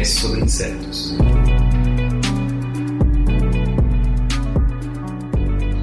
podcast sobre insetos.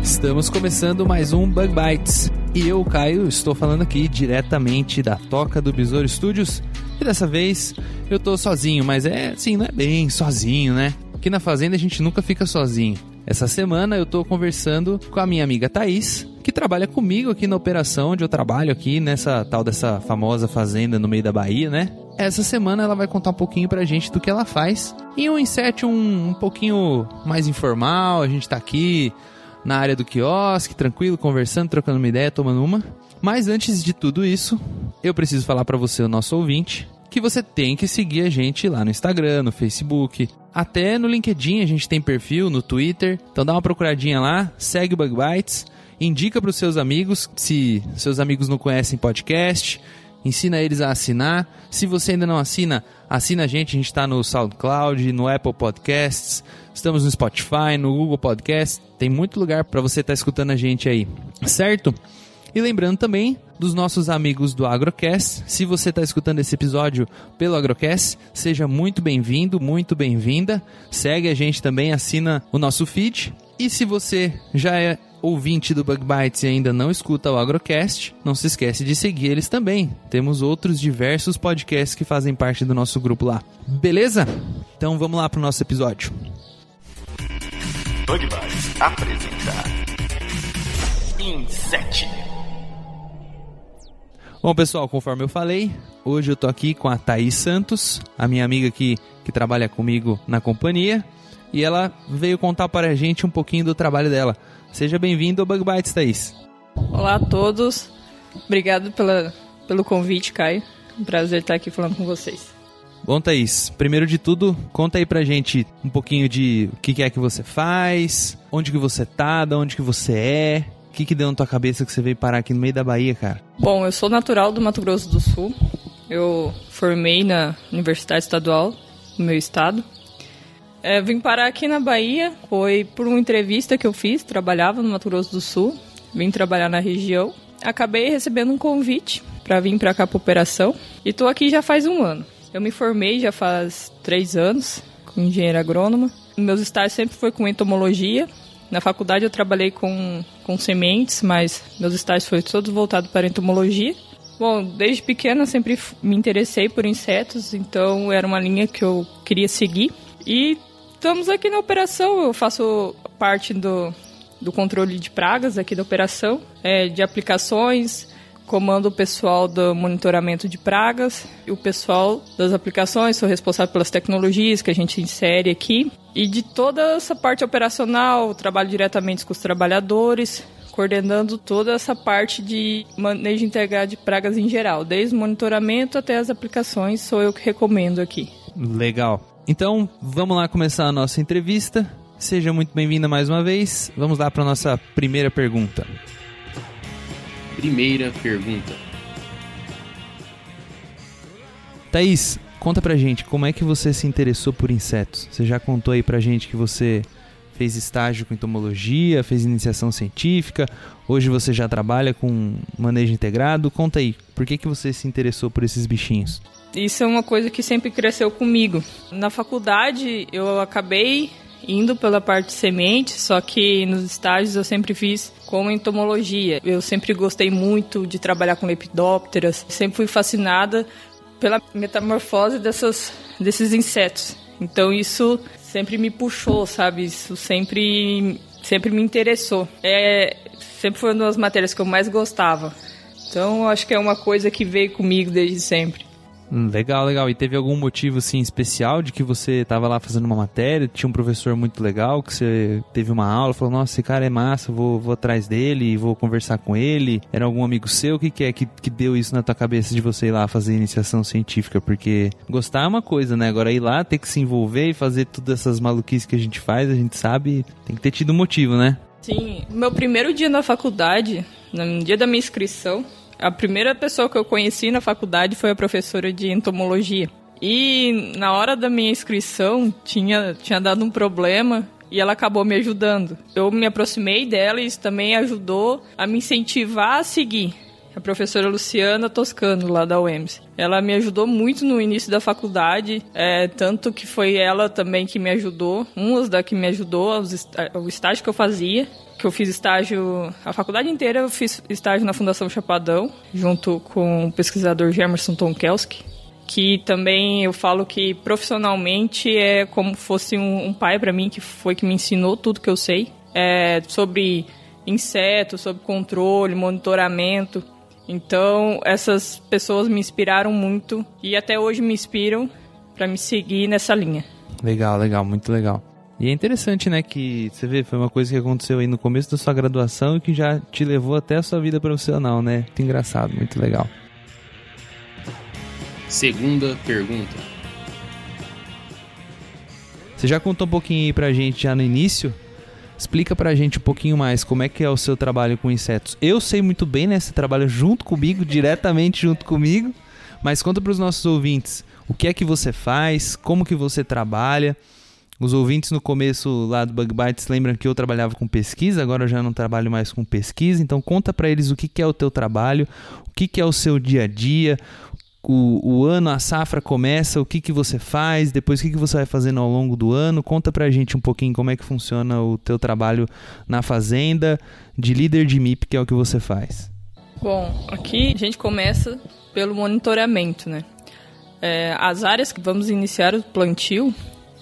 Estamos começando mais um Bug Bites. E eu, Caio, estou falando aqui diretamente da Toca do Besouro Studios. E dessa vez eu tô sozinho, mas é assim, não é bem sozinho, né? Aqui na fazenda a gente nunca fica sozinho. Essa semana eu tô conversando com a minha amiga Thaís, que trabalha comigo aqui na operação onde eu trabalho aqui nessa tal dessa famosa fazenda no meio da Bahia, né? Essa semana ela vai contar um pouquinho pra gente do que ela faz. E um insert um, um pouquinho mais informal, a gente tá aqui na área do quiosque, tranquilo, conversando, trocando uma ideia, tomando uma. Mas antes de tudo isso, eu preciso falar pra você, o nosso ouvinte, que você tem que seguir a gente lá no Instagram, no Facebook, até no LinkedIn a gente tem perfil, no Twitter. Então dá uma procuradinha lá, segue o Bug Bites, indica pros seus amigos, se seus amigos não conhecem podcast, ensina eles a assinar. Se você ainda não assina, assina a gente, a gente está no SoundCloud, no Apple Podcasts, estamos no Spotify, no Google Podcasts, tem muito lugar para você estar escutando a gente aí, certo? E lembrando também dos nossos amigos do Agrocast, se você está escutando esse episódio pelo Agrocast, seja muito bem-vindo, muito bem-vinda. Segue a gente também, assina o nosso feed. E se você já é ouvinte do Bug Bites e ainda não escuta o Agrocast, não se esquece de seguir eles também. Temos outros diversos podcasts que fazem parte do nosso grupo lá. Beleza? Então vamos lá para o nosso episódio. Bug Bites apresenta Insete. Bom, pessoal, conforme eu falei, hoje eu tô aqui com a Thaís Santos, a minha amiga aqui que trabalha comigo na companhia, e ela veio contar para a gente um pouquinho do trabalho dela. Seja bem-vindo ao Bug Bites, Thaís. Olá a todos. Obrigado pela, pelo convite, Caio. Um prazer estar aqui falando com vocês. Bom, Thaís, primeiro de tudo, conta aí pra gente um pouquinho de o que é que você faz, onde que você tá, de onde que você é, o que que deu na tua cabeça que você veio parar aqui no meio da Bahia, cara? Bom, eu sou natural do Mato Grosso do Sul. Eu formei na Universidade Estadual do meu estado. É, vim parar aqui na Bahia, foi por uma entrevista que eu fiz, trabalhava no Mato Grosso do Sul, vim trabalhar na região. Acabei recebendo um convite para vir para cá para operação e tô aqui já faz um ano. Eu me formei já faz três anos com engenheiro agrônoma. Meus estágios sempre foi com entomologia. Na faculdade eu trabalhei com, com sementes, mas meus estágios foram todos voltados para entomologia. Bom, desde pequena sempre me interessei por insetos, então era uma linha que eu queria seguir. E estamos aqui na operação, eu faço parte do, do controle de pragas aqui da operação, é, de aplicações, comando o pessoal do monitoramento de pragas e o pessoal das aplicações, sou responsável pelas tecnologias que a gente insere aqui e de toda essa parte operacional, trabalho diretamente com os trabalhadores, coordenando toda essa parte de manejo integrado de pragas em geral, desde o monitoramento até as aplicações, sou eu que recomendo aqui. Legal. Então, vamos lá começar a nossa entrevista. Seja muito bem-vinda mais uma vez. Vamos lá para nossa primeira pergunta. Primeira pergunta. Thaís, conta pra gente como é que você se interessou por insetos. Você já contou aí pra gente que você fez estágio com entomologia, fez iniciação científica, hoje você já trabalha com manejo integrado. Conta aí, por que, que você se interessou por esses bichinhos? Isso é uma coisa que sempre cresceu comigo. Na faculdade eu acabei indo pela parte de semente, só que nos estágios eu sempre fiz como entomologia. Eu sempre gostei muito de trabalhar com lepidópteras, sempre fui fascinada pela metamorfose dessas, desses insetos. Então isso sempre me puxou, sabe? Isso sempre, sempre me interessou. É, sempre foi uma das matérias que eu mais gostava. Então acho que é uma coisa que veio comigo desde sempre. Hum, legal, legal. E teve algum motivo assim especial de que você estava lá fazendo uma matéria, tinha um professor muito legal, que você teve uma aula, falou: "Nossa, esse cara é massa, vou, vou atrás dele, vou conversar com ele". Era algum amigo seu? O que, que é que, que deu isso na tua cabeça de você ir lá fazer iniciação científica? Porque gostar é uma coisa, né? Agora ir lá, ter que se envolver e fazer todas essas maluquices que a gente faz, a gente sabe, tem que ter tido motivo, né? Sim, meu primeiro dia na faculdade, no dia da minha inscrição, a primeira pessoa que eu conheci na faculdade foi a professora de entomologia. E na hora da minha inscrição tinha, tinha dado um problema e ela acabou me ajudando. Eu me aproximei dela e isso também ajudou a me incentivar a seguir. A professora Luciana Toscano, lá da UEMS. Ela me ajudou muito no início da faculdade, é, tanto que foi ela também que me ajudou, uma da que me ajudou, o estágio que eu fazia que eu fiz estágio, a faculdade inteira eu fiz estágio na Fundação Chapadão, junto com o pesquisador Gemerson Tonkelski, que também eu falo que profissionalmente é como fosse um, um pai para mim, que foi que me ensinou tudo que eu sei, é, sobre insetos, sobre controle, monitoramento. Então, essas pessoas me inspiraram muito e até hoje me inspiram para me seguir nessa linha. Legal, legal, muito legal. E é interessante, né, que você vê, foi uma coisa que aconteceu aí no começo da sua graduação e que já te levou até a sua vida profissional, né? Muito engraçado, muito legal. Segunda pergunta. Você já contou um pouquinho aí pra gente já no início? Explica pra gente um pouquinho mais como é que é o seu trabalho com insetos. Eu sei muito bem, né? Você trabalha junto comigo, diretamente junto comigo. Mas conta para os nossos ouvintes o que é que você faz, como que você trabalha os ouvintes no começo lá do Bug Bites lembram que eu trabalhava com pesquisa, agora eu já não trabalho mais com pesquisa, então conta para eles o que, que é o teu trabalho, o que, que é o seu dia a dia, o, o ano, a safra começa, o que, que você faz, depois o que, que você vai fazendo ao longo do ano. Conta pra gente um pouquinho como é que funciona o teu trabalho na fazenda, de líder de MIP, que é o que você faz. Bom, aqui a gente começa pelo monitoramento, né? É, as áreas que vamos iniciar o plantio,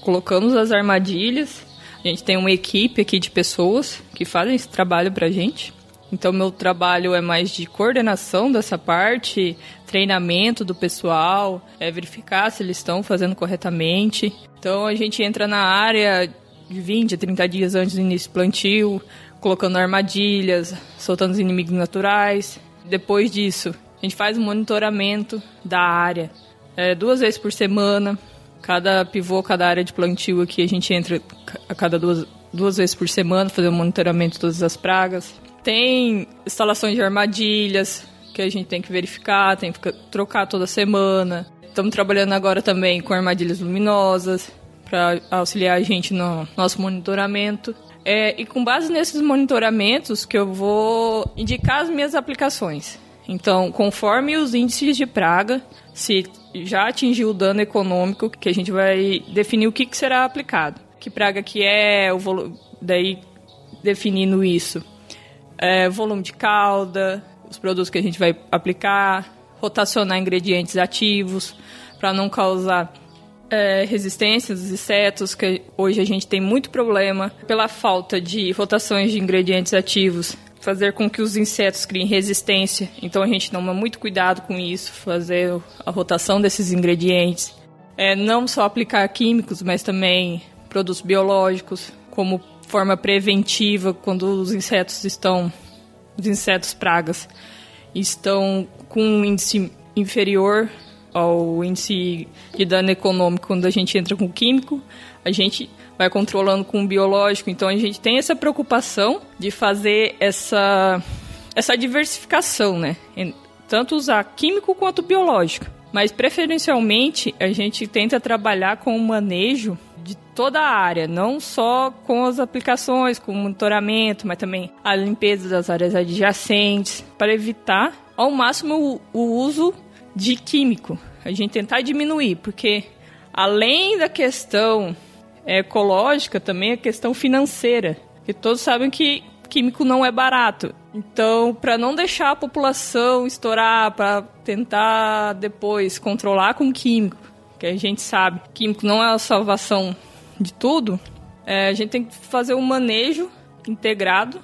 colocamos as armadilhas. A gente tem uma equipe aqui de pessoas que fazem esse trabalho pra gente. Então, meu trabalho é mais de coordenação dessa parte, treinamento do pessoal, é verificar se eles estão fazendo corretamente. Então, a gente entra na área de 20 a 30 dias antes do início do plantio, colocando armadilhas, soltando os inimigos naturais. Depois disso, a gente faz o monitoramento da área é, duas vezes por semana. Cada pivô, cada área de plantio aqui, a gente entra a cada duas, duas vezes por semana, fazer o um monitoramento de todas as pragas. Tem instalações de armadilhas que a gente tem que verificar, tem que trocar toda semana. Estamos trabalhando agora também com armadilhas luminosas para auxiliar a gente no nosso monitoramento. É, e com base nesses monitoramentos que eu vou indicar as minhas aplicações. Então, conforme os índices de praga, se já atingiu o dano econômico, que a gente vai definir o que, que será aplicado. Que praga que é, o volume, daí definindo isso. É, volume de cauda, os produtos que a gente vai aplicar, rotacionar ingredientes ativos para não causar é, resistência dos insetos, que hoje a gente tem muito problema pela falta de rotações de ingredientes ativos fazer com que os insetos criem resistência. Então a gente toma muito cuidado com isso, fazer a rotação desses ingredientes. É, não só aplicar químicos, mas também produtos biológicos, como forma preventiva quando os insetos estão, os insetos pragas, estão com um índice inferior ao índice de dano econômico quando a gente entra com químico, a gente vai controlando com o biológico. Então a gente tem essa preocupação de fazer essa, essa diversificação, né? Tanto usar químico quanto biológico. Mas preferencialmente a gente tenta trabalhar com o manejo de toda a área, não só com as aplicações, com o monitoramento, mas também a limpeza das áreas adjacentes, para evitar ao máximo o, o uso de químico. A gente tentar diminuir, porque além da questão ecológica, também a questão financeira. E todos sabem que químico não é barato. Então, para não deixar a população estourar, para tentar depois controlar com químico, que a gente sabe, químico não é a salvação de tudo, é, a gente tem que fazer um manejo integrado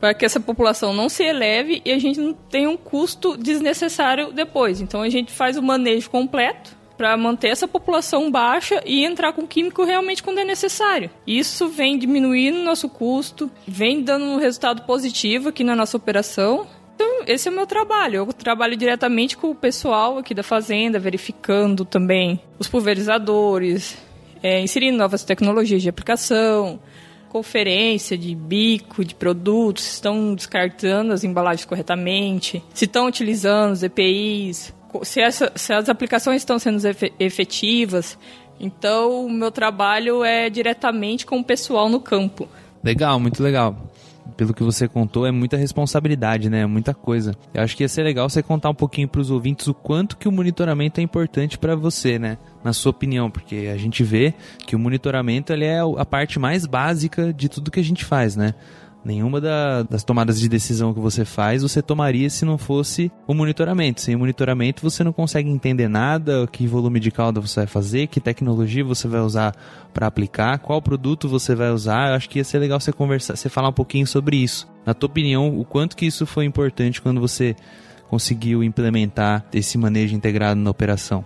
para que essa população não se eleve e a gente não tenha um custo desnecessário depois. Então a gente faz o manejo completo para manter essa população baixa e entrar com químico realmente quando é necessário. Isso vem diminuindo o nosso custo, vem dando um resultado positivo aqui na nossa operação. Então, esse é o meu trabalho. Eu trabalho diretamente com o pessoal aqui da fazenda, verificando também os pulverizadores, é, inserindo novas tecnologias de aplicação, conferência de bico de produtos, estão descartando as embalagens corretamente, se estão utilizando os EPIs, se, essa, se as aplicações estão sendo efetivas. Então, o meu trabalho é diretamente com o pessoal no campo. Legal, muito legal pelo que você contou, é muita responsabilidade, né? É muita coisa. Eu acho que ia ser legal você contar um pouquinho para os ouvintes o quanto que o monitoramento é importante para você, né? Na sua opinião, porque a gente vê que o monitoramento ele é a parte mais básica de tudo que a gente faz, né? Nenhuma da, das tomadas de decisão que você faz você tomaria se não fosse o monitoramento. Sem o monitoramento você não consegue entender nada, que volume de calda você vai fazer, que tecnologia você vai usar para aplicar, qual produto você vai usar. Eu acho que ia ser legal você conversar, você falar um pouquinho sobre isso. Na tua opinião, o quanto que isso foi importante quando você conseguiu implementar esse manejo integrado na operação?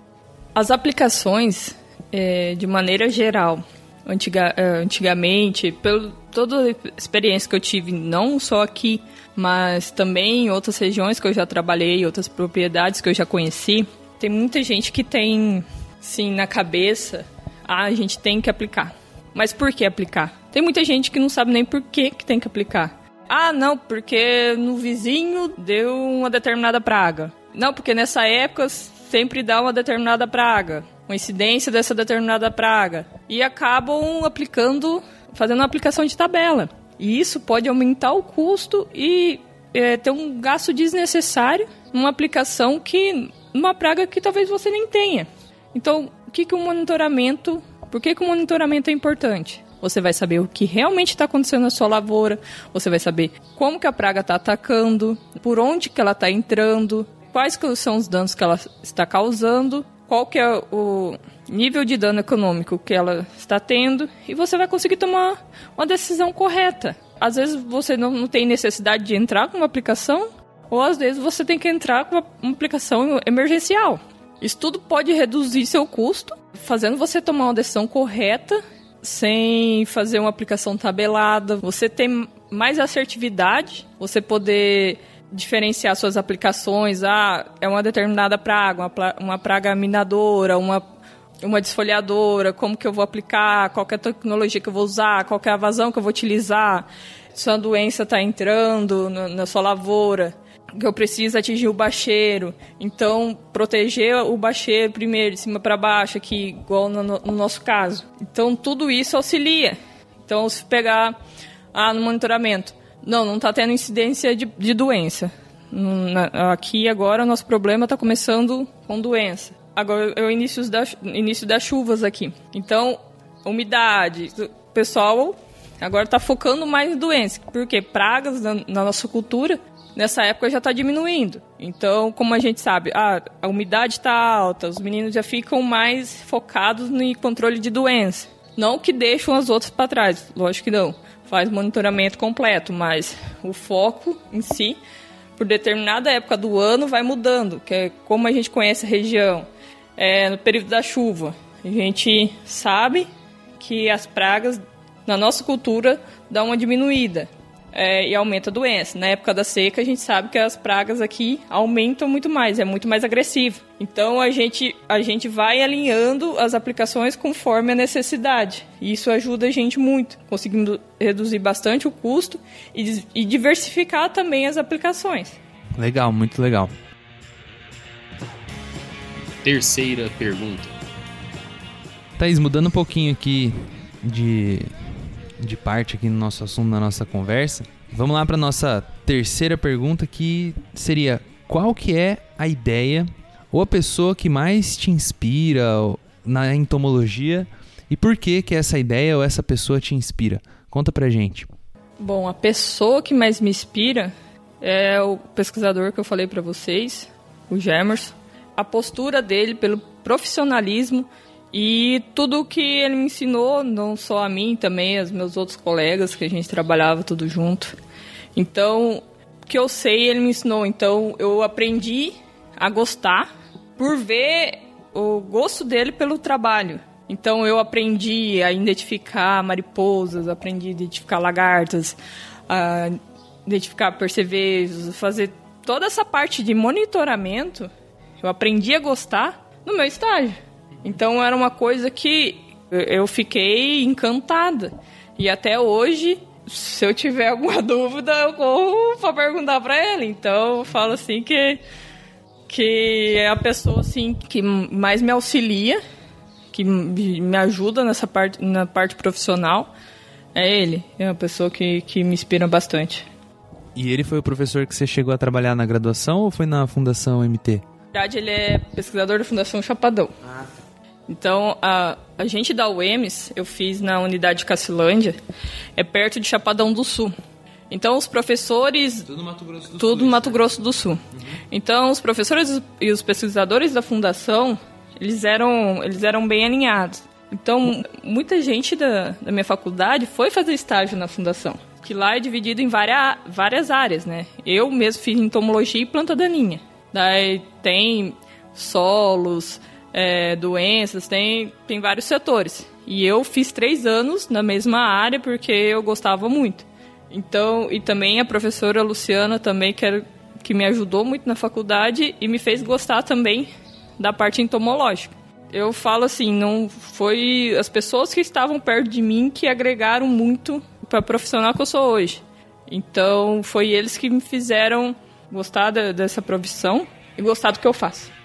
As aplicações, é, de maneira geral, antiga, eh, antigamente, pelo toda a experiência que eu tive, não só aqui, mas também em outras regiões que eu já trabalhei, outras propriedades que eu já conheci, tem muita gente que tem, sim, na cabeça, ah, a gente tem que aplicar. Mas por que aplicar? Tem muita gente que não sabe nem por que, que tem que aplicar. Ah, não, porque no vizinho deu uma determinada praga. Não, porque nessa época sempre dá uma determinada praga uma incidência dessa determinada praga e acabam aplicando, fazendo uma aplicação de tabela. E isso pode aumentar o custo e é, ter um gasto desnecessário numa aplicação que numa praga que talvez você nem tenha. Então, o que que o monitoramento? Por que, que o monitoramento é importante? Você vai saber o que realmente está acontecendo na sua lavoura, você vai saber como que a praga está atacando, por onde que ela está entrando, quais são os danos que ela está causando qual que é o nível de dano econômico que ela está tendo e você vai conseguir tomar uma decisão correta. Às vezes você não, não tem necessidade de entrar com uma aplicação ou às vezes você tem que entrar com uma aplicação emergencial. Isso tudo pode reduzir seu custo, fazendo você tomar uma decisão correta sem fazer uma aplicação tabelada. Você tem mais assertividade, você poder diferenciar suas aplicações. Ah, é uma determinada praga, uma, uma praga minadora, uma, uma desfolhadora, como que eu vou aplicar, qual é a tecnologia que eu vou usar, qual é a vazão que eu vou utilizar, se uma doença está entrando na, sua lavoura que eu preciso atingir o bacheiro. Então, proteger o bacheiro primeiro, de cima para baixo, aqui, igual no, no, nosso caso. Então, tudo isso auxilia. Então, se pegar ah, no monitoramento, não, não está tendo incidência de, de doença. Aqui agora o nosso problema está começando com doença. Agora é o início, da, início das chuvas aqui. Então, umidade. O pessoal agora está focando mais em doença. Porque pragas na, na nossa cultura, nessa época já está diminuindo. Então, como a gente sabe, ah, a umidade está alta, os meninos já ficam mais focados no controle de doença. Não que deixam as outras para trás, lógico que não faz monitoramento completo, mas o foco em si, por determinada época do ano, vai mudando, que é como a gente conhece a região. É, no período da chuva, a gente sabe que as pragas na nossa cultura dão uma diminuída é, e aumenta a doença. Na época da seca, a gente sabe que as pragas aqui aumentam muito mais, é muito mais agressivo. Então a gente, a gente vai alinhando as aplicações conforme a necessidade. E isso ajuda a gente muito, conseguindo reduzir bastante o custo e, e diversificar também as aplicações. Legal, muito legal. Terceira pergunta. Thaís, mudando um pouquinho aqui de de parte aqui no nosso assunto, na nossa conversa. Vamos lá para nossa terceira pergunta que seria qual que é a ideia ou a pessoa que mais te inspira na entomologia e por que que essa ideia ou essa pessoa te inspira? Conta pra gente. Bom, a pessoa que mais me inspira é o pesquisador que eu falei para vocês, o Gemerson. A postura dele pelo profissionalismo e tudo que ele me ensinou, não só a mim, também aos meus outros colegas, que a gente trabalhava tudo junto. Então, o que eu sei, ele me ensinou. Então, eu aprendi a gostar por ver o gosto dele pelo trabalho. Então, eu aprendi a identificar mariposas, aprendi a identificar lagartas, a identificar percevejos, fazer toda essa parte de monitoramento. Eu aprendi a gostar no meu estágio. Então, era uma coisa que eu fiquei encantada. E até hoje, se eu tiver alguma dúvida, eu corro pra perguntar pra ele. Então, eu falo assim que, que é a pessoa assim que mais me auxilia, que me ajuda nessa parte, na parte profissional. É ele. É uma pessoa que, que me inspira bastante. E ele foi o professor que você chegou a trabalhar na graduação ou foi na Fundação MT? Na verdade, ele é pesquisador da Fundação Chapadão. Ah, tá. Então, a, a gente da UEMS, eu fiz na unidade Cacilândia, é perto de Chapadão do Sul. Então, os professores... Tudo Mato Grosso do tudo Sul. Mato Grosso do Sul. Uhum. Então, os professores e os pesquisadores da fundação, eles eram, eles eram bem alinhados. Então, muita gente da, da minha faculdade foi fazer estágio na fundação. Que lá é dividido em várias, várias áreas, né? Eu mesmo fiz entomologia e planta daninha. Daí tem solos, é, doenças, tem, tem vários setores. E eu fiz três anos na mesma área porque eu gostava muito. Então, e também a professora Luciana também, que, era, que me ajudou muito na faculdade e me fez gostar também da parte entomológica. Eu falo assim, não foi as pessoas que estavam perto de mim que agregaram muito para profissional que eu sou hoje. Então, foi eles que me fizeram gostar dessa profissão e gostar do que eu faço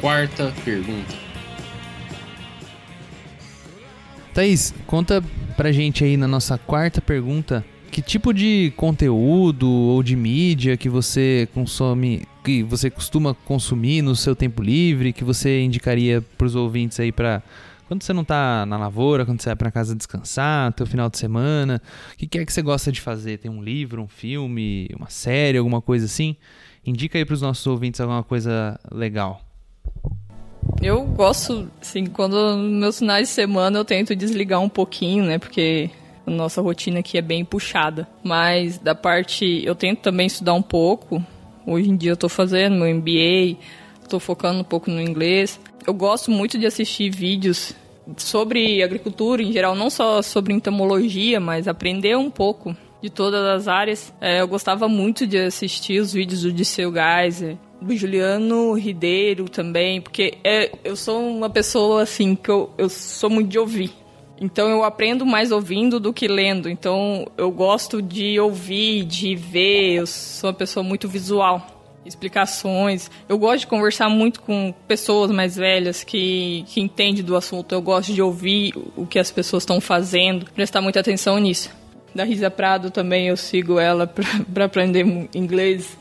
quarta pergunta. Thaís, conta pra gente aí na nossa quarta pergunta que tipo de conteúdo ou de mídia que você consome, que você costuma consumir no seu tempo livre, que você indicaria pros ouvintes aí para quando você não tá na lavoura, quando você vai para casa descansar, teu final de semana, o que, que é que você gosta de fazer? Tem um livro, um filme, uma série, alguma coisa assim? Indica aí pros nossos ouvintes alguma coisa legal. Eu gosto, assim, quando meus finais de semana eu tento desligar um pouquinho, né? Porque a nossa rotina aqui é bem puxada. Mas da parte. Eu tento também estudar um pouco. Hoje em dia eu tô fazendo meu MBA, tô focando um pouco no inglês. Eu gosto muito de assistir vídeos sobre agricultura em geral, não só sobre entomologia, mas aprender um pouco de todas as áreas. É, eu gostava muito de assistir os vídeos do Disseu Geiser, Juliano Ribeiro também, porque é, eu sou uma pessoa assim que eu, eu sou muito de ouvir. Então eu aprendo mais ouvindo do que lendo. Então eu gosto de ouvir, de ver. Eu sou uma pessoa muito visual. Explicações. Eu gosto de conversar muito com pessoas mais velhas que, que entendem do assunto. Eu gosto de ouvir o que as pessoas estão fazendo, prestar muita atenção nisso. Da Risa Prado também eu sigo ela para aprender inglês.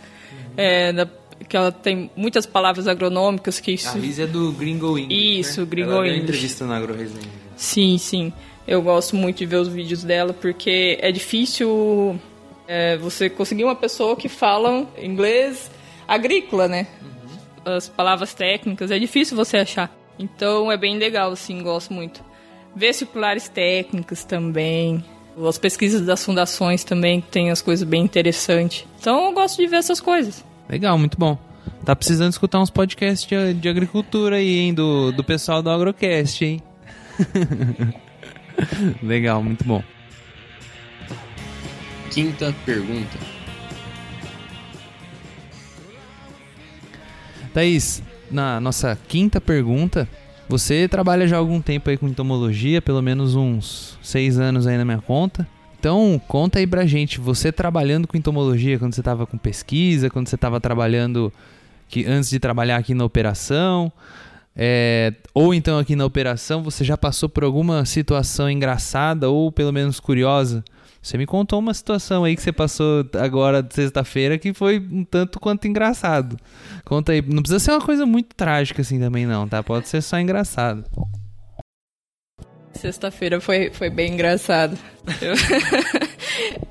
É, da que ela tem muitas palavras agronômicas que isso... A Liz é do Gringo English, Isso, né? Gringo ela English. entrevista na AgroResenha. Sim, sim. Eu gosto muito de ver os vídeos dela porque é difícil é, você conseguir uma pessoa que fala inglês agrícola, né? Uhum. As palavras técnicas, é difícil você achar. Então é bem legal, assim, gosto muito. Ver circulares técnicos também. As pesquisas das fundações também tem as coisas bem interessantes. Então eu gosto de ver essas coisas. Legal, muito bom. Tá precisando escutar uns podcasts de, de agricultura aí, hein? Do, do pessoal do Agrocast, hein? Legal, muito bom. Quinta pergunta. Thaís, na nossa quinta pergunta, você trabalha já há algum tempo aí com entomologia, pelo menos uns seis anos aí na minha conta. Então, conta aí pra gente, você trabalhando com entomologia, quando você estava com pesquisa, quando você estava trabalhando que antes de trabalhar aqui na operação, é, ou então aqui na operação, você já passou por alguma situação engraçada ou pelo menos curiosa? Você me contou uma situação aí que você passou agora de sexta-feira que foi um tanto quanto engraçado. Conta aí, não precisa ser uma coisa muito trágica assim também não, tá? Pode ser só engraçado. Sexta-feira foi, foi bem engraçado. Eu,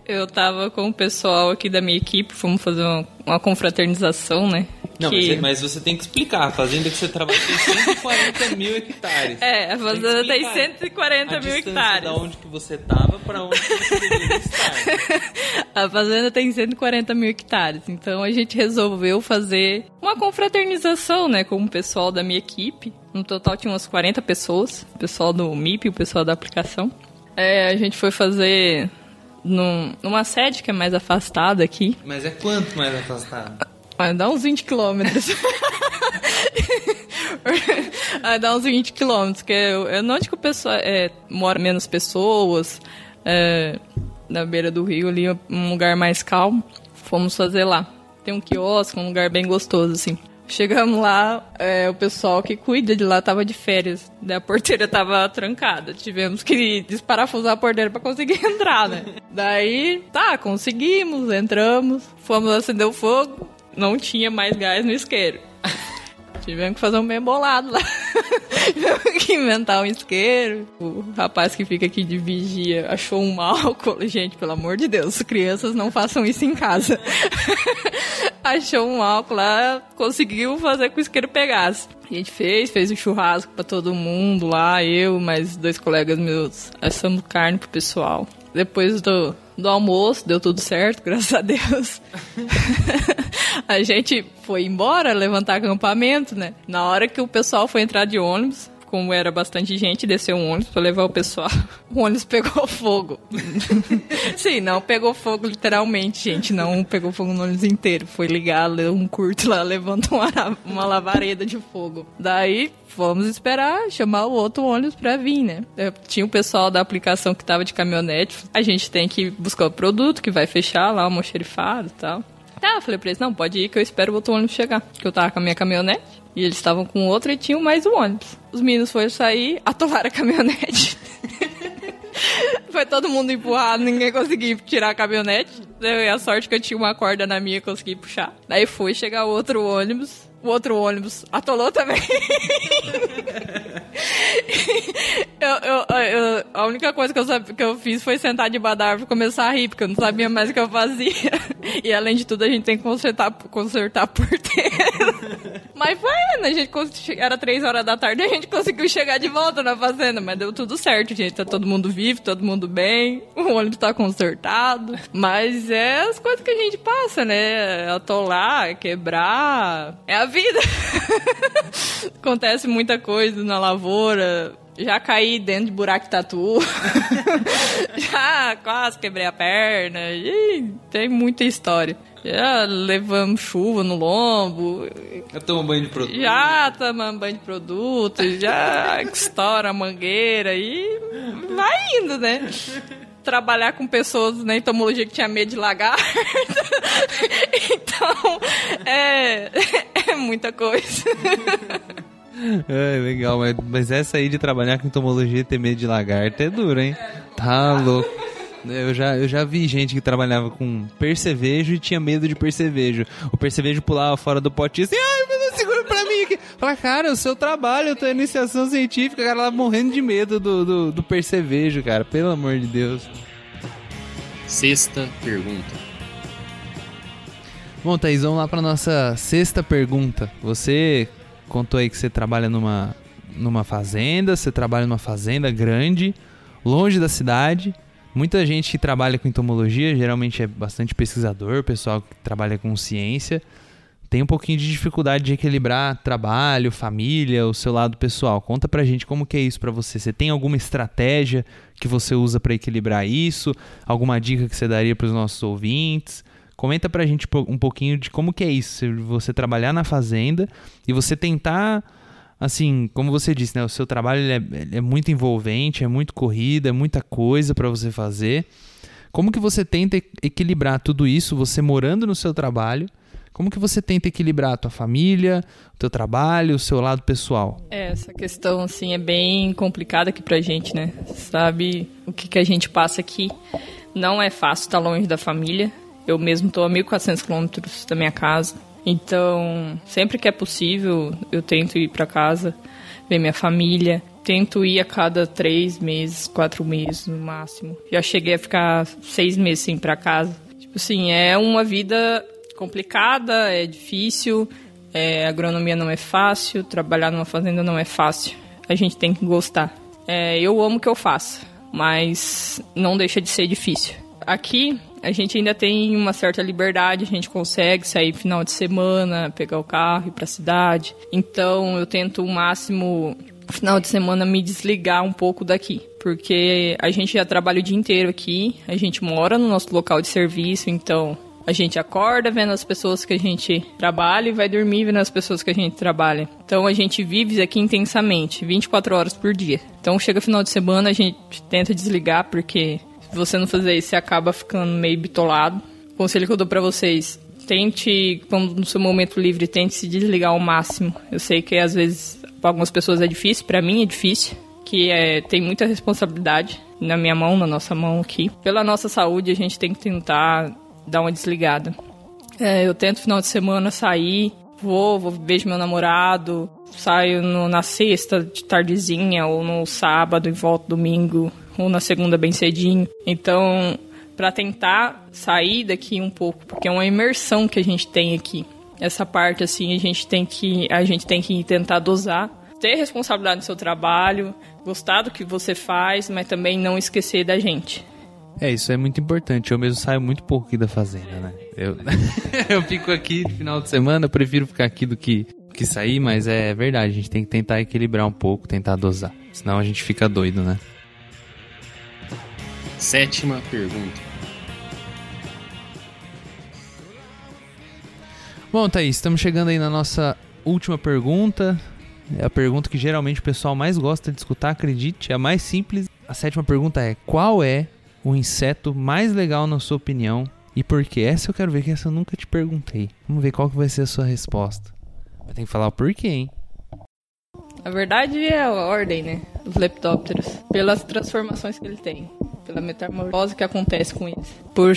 eu tava com o pessoal aqui da minha equipe, fomos fazer uma, uma confraternização, né? Não, que... mas, mas, você tem que explicar. A fazenda que você trabalha tem 140 mil hectares. É, a fazenda tem, tem 140 a mil hectares. da onde que você tava pra onde você deveria estar. A fazenda tem 140 mil hectares, então a gente resolveu fazer uma confraternização, né, com o pessoal da minha equipe. No total tinha umas 40 pessoas, o pessoal do MIP e o pessoal da aplicação. É, a gente foi fazer num- numa sede que é mais afastada aqui, Mas é quanto mais afastado? Vai dar uns 20 quilômetros. Vai dar uns 20 quilômetros, que é, é onde que o pessoal é, mora menos pessoas, é, na beira do rio ali, um lugar mais calmo. Fomos fazer lá. Tem um quiosque, um lugar bem gostoso, assim. Chegamos lá, é, o pessoal que cuida de lá tava de férias. Daí a porteira tava trancada. Tivemos que desparafusar a porteira pra conseguir entrar, né? Daí, tá, conseguimos, entramos, fomos acender o fogo, não tinha mais gás no isqueiro. Tivemos que fazer um meio bolado lá. Tivemos que inventar um isqueiro. O rapaz que fica aqui de vigia achou um álcool. Gente, pelo amor de Deus, crianças não façam isso em casa. achou um álcool lá, conseguiu fazer com o isqueiro pegasse. A gente fez, fez um churrasco pra todo mundo lá, eu, mais dois colegas meus, assamos carne pro pessoal. Depois do, do almoço, deu tudo certo, graças a Deus. a gente foi embora levantar acampamento, né? Na hora que o pessoal foi entrar de ônibus, como era bastante gente, desceu um ônibus pra levar o pessoal. O ônibus pegou fogo. Sim, não pegou fogo literalmente, gente. Não pegou fogo no ônibus inteiro. Foi ligar, um curto lá, levantou uma, uma lavareda de fogo. Daí, vamos esperar chamar o outro ônibus pra vir, né? Eu- Tinha o pessoal da aplicação que tava de caminhonete. A gente tem que buscar o produto que vai fechar lá, o almoxerifado e tal. Tá, eu falei pra eles, não, pode ir que eu espero o outro ônibus chegar. Que eu tava com a minha caminhonete. E eles estavam com outra e tinham mais um ônibus. Os meninos foram sair, atolaram a caminhonete. Foi todo mundo empurrado, ninguém conseguia tirar a caminhonete. Deu a sorte que eu tinha uma corda na minha e consegui puxar. Daí foi chegar outro ônibus. O outro ônibus atolou também. eu, eu- eu- a única coisa que eu, sab- que eu fiz foi sentar debaixo da e começar a rir, porque eu não sabia mais o que eu fazia. E além de tudo, a gente tem que consertar, consertar a porteira. Mas foi, né? A gente era três horas da tarde a gente conseguiu chegar de volta na fazenda, mas deu tudo certo, gente. Tá todo mundo vivo, todo mundo bem, o ônibus tá consertado. Mas é as coisas que a gente passa, né? Atolar, quebrar. É a vida. Acontece muita coisa na lavoura. Já caí dentro de buraco de tatu. Já quase quebrei a perna. Tem muita história. Já levamos chuva no lombo. Eu tomo banho de produto. Já tomamos banho de produto, já estoura a mangueira e vai indo, né? Trabalhar com pessoas na entomologia que tinha medo de lagarta. então, é, é muita coisa. É, legal, mas, mas essa aí de trabalhar com entomologia e ter medo de lagarta é dura, hein? Tá louco. Eu já, eu já vi gente que trabalhava com percevejo e tinha medo de percevejo. O percevejo pulava fora do potinho assim, ai, meu Deus, segura pra mim aqui. Fala, cara, o seu trabalho, a tua iniciação científica, cara, lá morrendo de medo do, do, do percevejo, cara, pelo amor de Deus. Sexta pergunta. Bom, Thaís, vamos lá para nossa sexta pergunta. Você contou aí que você trabalha numa, numa fazenda, você trabalha numa fazenda grande, longe da cidade. Muita gente que trabalha com entomologia, geralmente é bastante pesquisador, pessoal que trabalha com ciência, tem um pouquinho de dificuldade de equilibrar trabalho, família, o seu lado pessoal. Conta pra gente como que é isso pra você. Você tem alguma estratégia que você usa pra equilibrar isso? Alguma dica que você daria pros nossos ouvintes? Comenta pra gente um pouquinho de como que é isso, você trabalhar na fazenda e você tentar, assim, como você disse, né, o seu trabalho é, é muito envolvente, é muito corrida, é muita coisa pra você fazer. Como que você tenta equilibrar tudo isso, você morando no seu trabalho? Como que você tenta equilibrar a tua família, o teu trabalho, o seu lado pessoal? É, essa questão, assim, é bem complicada aqui pra gente, né? Sabe o que, que a gente passa aqui? Não é fácil estar longe da família. Eu mesmo tô a 1.400 quilômetros da minha casa. Então, sempre que é possível, eu tento ir pra casa, ver minha família. Tento ir a cada três meses, quatro meses no máximo. Já cheguei a ficar seis meses sem ir pra casa. Tipo assim, é uma vida complicada, é difícil, é, agronomia não é fácil, trabalhar numa fazenda não é fácil. A gente tem que gostar. É, eu amo o que eu faço. mas não deixa de ser difícil. Aqui a gente ainda tem uma certa liberdade, a gente consegue sair final de semana, pegar o carro ir para a cidade. Então eu tento o máximo final de semana me desligar um pouco daqui, porque a gente já trabalha o dia inteiro aqui, a gente mora no nosso local de serviço, então a gente acorda vendo as pessoas que a gente trabalha e vai dormir vendo as pessoas que a gente trabalha. Então a gente vive aqui intensamente, 24 horas por dia. Então chega final de semana, a gente tenta desligar porque você não fazer isso, você acaba ficando meio bitolado. O conselho que eu dou para vocês, tente, quando no seu momento livre, tente se desligar ao máximo. Eu sei que às vezes para algumas pessoas é difícil, para mim é difícil, que é, tem muita responsabilidade na minha mão, na nossa mão aqui. Pela nossa saúde, a gente tem que tentar dar uma desligada. É, eu tento final de semana sair, vou, vou vejo meu namorado, saio no, na sexta de tardezinha ou no sábado e volto domingo ou na segunda bem cedinho. Então, para tentar sair daqui um pouco, porque é uma imersão que a gente tem aqui. Essa parte assim, a gente tem que a gente tem que tentar dosar, ter responsabilidade no seu trabalho, gostar do que você faz, mas também não esquecer da gente. É, isso é muito importante. Eu mesmo saio muito pouco aqui da fazenda, né? Eu, eu fico aqui no final de semana, eu prefiro ficar aqui do que, que sair, mas é verdade, a gente tem que tentar equilibrar um pouco, tentar dosar. Senão a gente fica doido, né? Sétima pergunta. Bom, Thaís, estamos chegando aí na nossa última pergunta. É a pergunta que geralmente o pessoal mais gosta de escutar, acredite, é a mais simples. A sétima pergunta é: qual é o inseto mais legal na sua opinião e por quê? Essa eu quero ver, que essa eu nunca te perguntei. Vamos ver qual que vai ser a sua resposta. Vai ter que falar o porquê, hein? A verdade é a ordem, né? Os leptópteros. Pelas transformações que ele tem. Pela metamorfose que acontece com eles. Por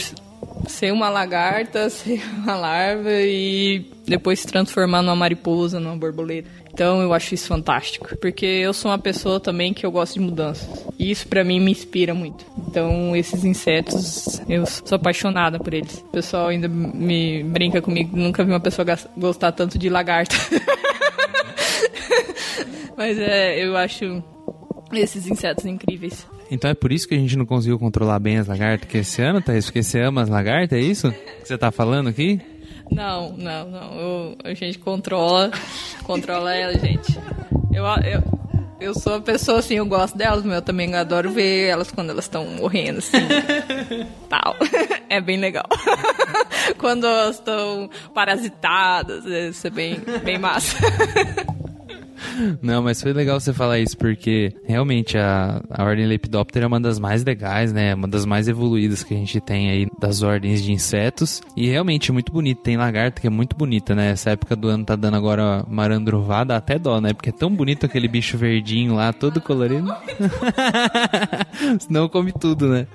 ser uma lagarta, ser uma larva e depois se transformar numa mariposa, numa borboleta. Então eu acho isso fantástico, porque eu sou uma pessoa também que eu gosto de mudanças. E isso para mim me inspira muito. Então esses insetos, eu sou apaixonada por eles. O pessoal ainda me brinca comigo, nunca vi uma pessoa gostar tanto de lagarta. Mas é, eu acho esses insetos incríveis. Então é por isso que a gente não conseguiu controlar bem as lagartas que esse ano, Thaís? Porque você ama as lagartas, é isso que você tá falando aqui? Não, não, não. Eu, a gente controla, controla ela, gente. Eu, eu, eu sou a pessoa assim, eu gosto delas, mas eu também adoro ver elas quando elas estão morrendo, assim. tal. É bem legal. quando elas estão parasitadas, isso é bem, bem massa. Não, mas foi legal você falar isso, porque realmente a, a Ordem Lepidoptera é uma das mais legais, né? Uma das mais evoluídas que a gente tem aí das ordens de insetos. E realmente é muito bonito. Tem lagarta que é muito bonita, né? Essa época do ano tá dando agora marandruvada, até dó, né? Porque é tão bonito aquele bicho verdinho lá, todo colorido. Senão come tudo, né?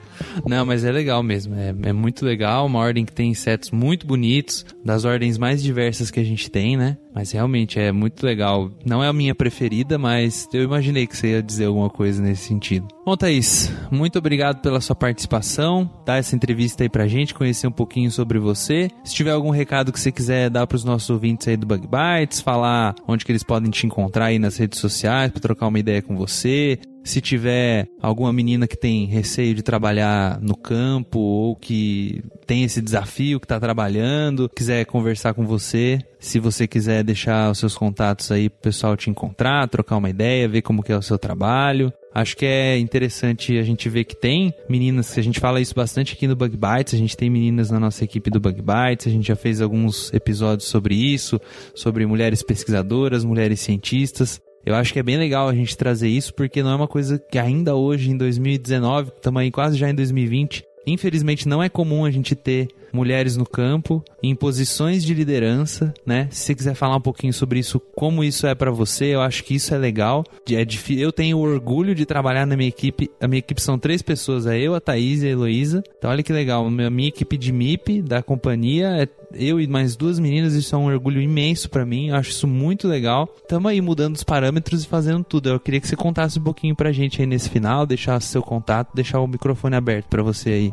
Não, mas é legal mesmo. É, é muito legal. Uma ordem que tem insetos muito bonitos, das ordens mais diversas que a gente tem, né? Mas realmente é muito legal. Não é minha preferida, mas eu imaginei que você ia dizer alguma coisa nesse sentido. Bom, Thaís, muito obrigado pela sua participação, dar essa entrevista aí pra gente, conhecer um pouquinho sobre você. Se tiver algum recado que você quiser dar pros nossos ouvintes aí do Bug Bites, falar onde que eles podem te encontrar aí nas redes sociais para trocar uma ideia com você, se tiver alguma menina que tem receio de trabalhar no campo ou que tem esse desafio, que está trabalhando, quiser conversar com você, se você quiser deixar os seus contatos aí pro pessoal te encontrar, trocar uma ideia, ver como que é o seu trabalho. Acho que é interessante a gente ver que tem meninas, a gente fala isso bastante aqui no Bug Bites, a gente tem meninas na nossa equipe do Bug Bites, a gente já fez alguns episódios sobre isso, sobre mulheres pesquisadoras, mulheres cientistas. Eu acho que é bem legal a gente trazer isso, porque não é uma coisa que ainda hoje, em 2019, estamos aí quase já em 2020, infelizmente não é comum a gente ter mulheres no campo, em posições de liderança, né? Se você quiser falar um pouquinho sobre isso, como isso é para você, eu acho que isso é legal. É eu tenho orgulho de trabalhar na minha equipe. A minha equipe são três pessoas, é eu, a Thaís e a Heloísa. Então olha que legal, a minha equipe de MIP da companhia é eu e mais duas meninas, isso é um orgulho imenso para mim, eu acho isso muito legal. Tamo aí mudando os parâmetros e fazendo tudo. Eu queria que você contasse um pouquinho pra gente aí nesse final, deixasse seu contato, deixar o microfone aberto para você aí.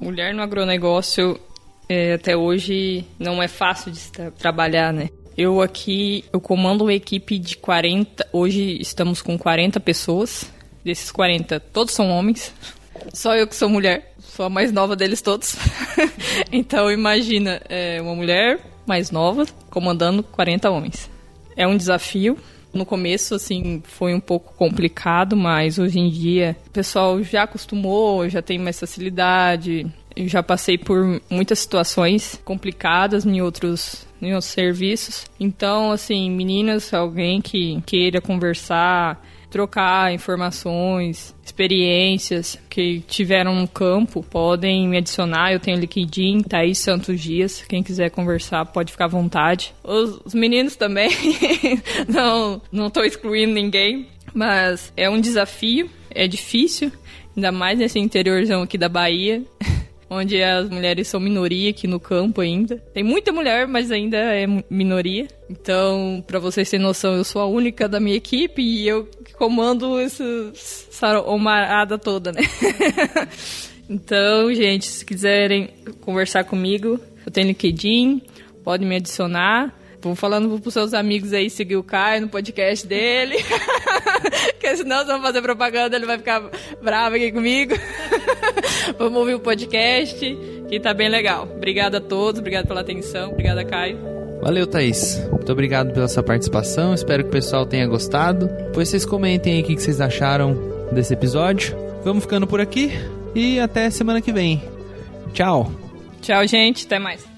Mulher no agronegócio é, até hoje não é fácil de tra trabalhar, né? Eu aqui, eu comando uma equipe de 40, hoje estamos com 40 pessoas desses 40, todos são homens. Só eu que sou mulher, sou a mais nova deles todos. então imagina, é, uma mulher mais nova comandando 40 homens. É um desafio. No começo, assim, foi um pouco complicado, mas hoje em dia o pessoal já acostumou, já tem mais facilidade. Eu já passei por muitas situações complicadas em outros, em outros serviços. Então, assim, meninas, alguém que queira conversar, trocar informações, experiências que tiveram no campo, podem me adicionar. Eu tenho LinkedIn, Thaís Santos Dias. Quem quiser conversar pode ficar à vontade. Os, os meninos também. não, não excluindo ninguém. Mas é um desafio, é difícil, ainda mais nesse interiorzão aqui da Bahia. Onde as mulheres são minoria aqui no campo ainda. Tem muita mulher, mas ainda é minoria. Então, para vocês terem noção, eu sou a única da minha equipe e eu comando essa, omarada toda, né? então, gente, se quiserem conversar comigo, eu tenho LinkedIn, pode me adicionar. Vou falando pros seus amigos aí seguir o Caio no podcast dele. Porque senão se eu fazer propaganda, ele vai ficar bravo aqui comigo. Vamos ouvir o podcast, que tá bem legal. Obrigada a todos, obrigado pela atenção, obrigada, Caio. Valeu, Thaís. Muito obrigado pela sua participação. Espero que o pessoal tenha gostado. Depois vocês comentem aí o que vocês acharam desse episódio. Vamos ficando por aqui e até semana que vem. Tchau. Tchau, gente. Até mais.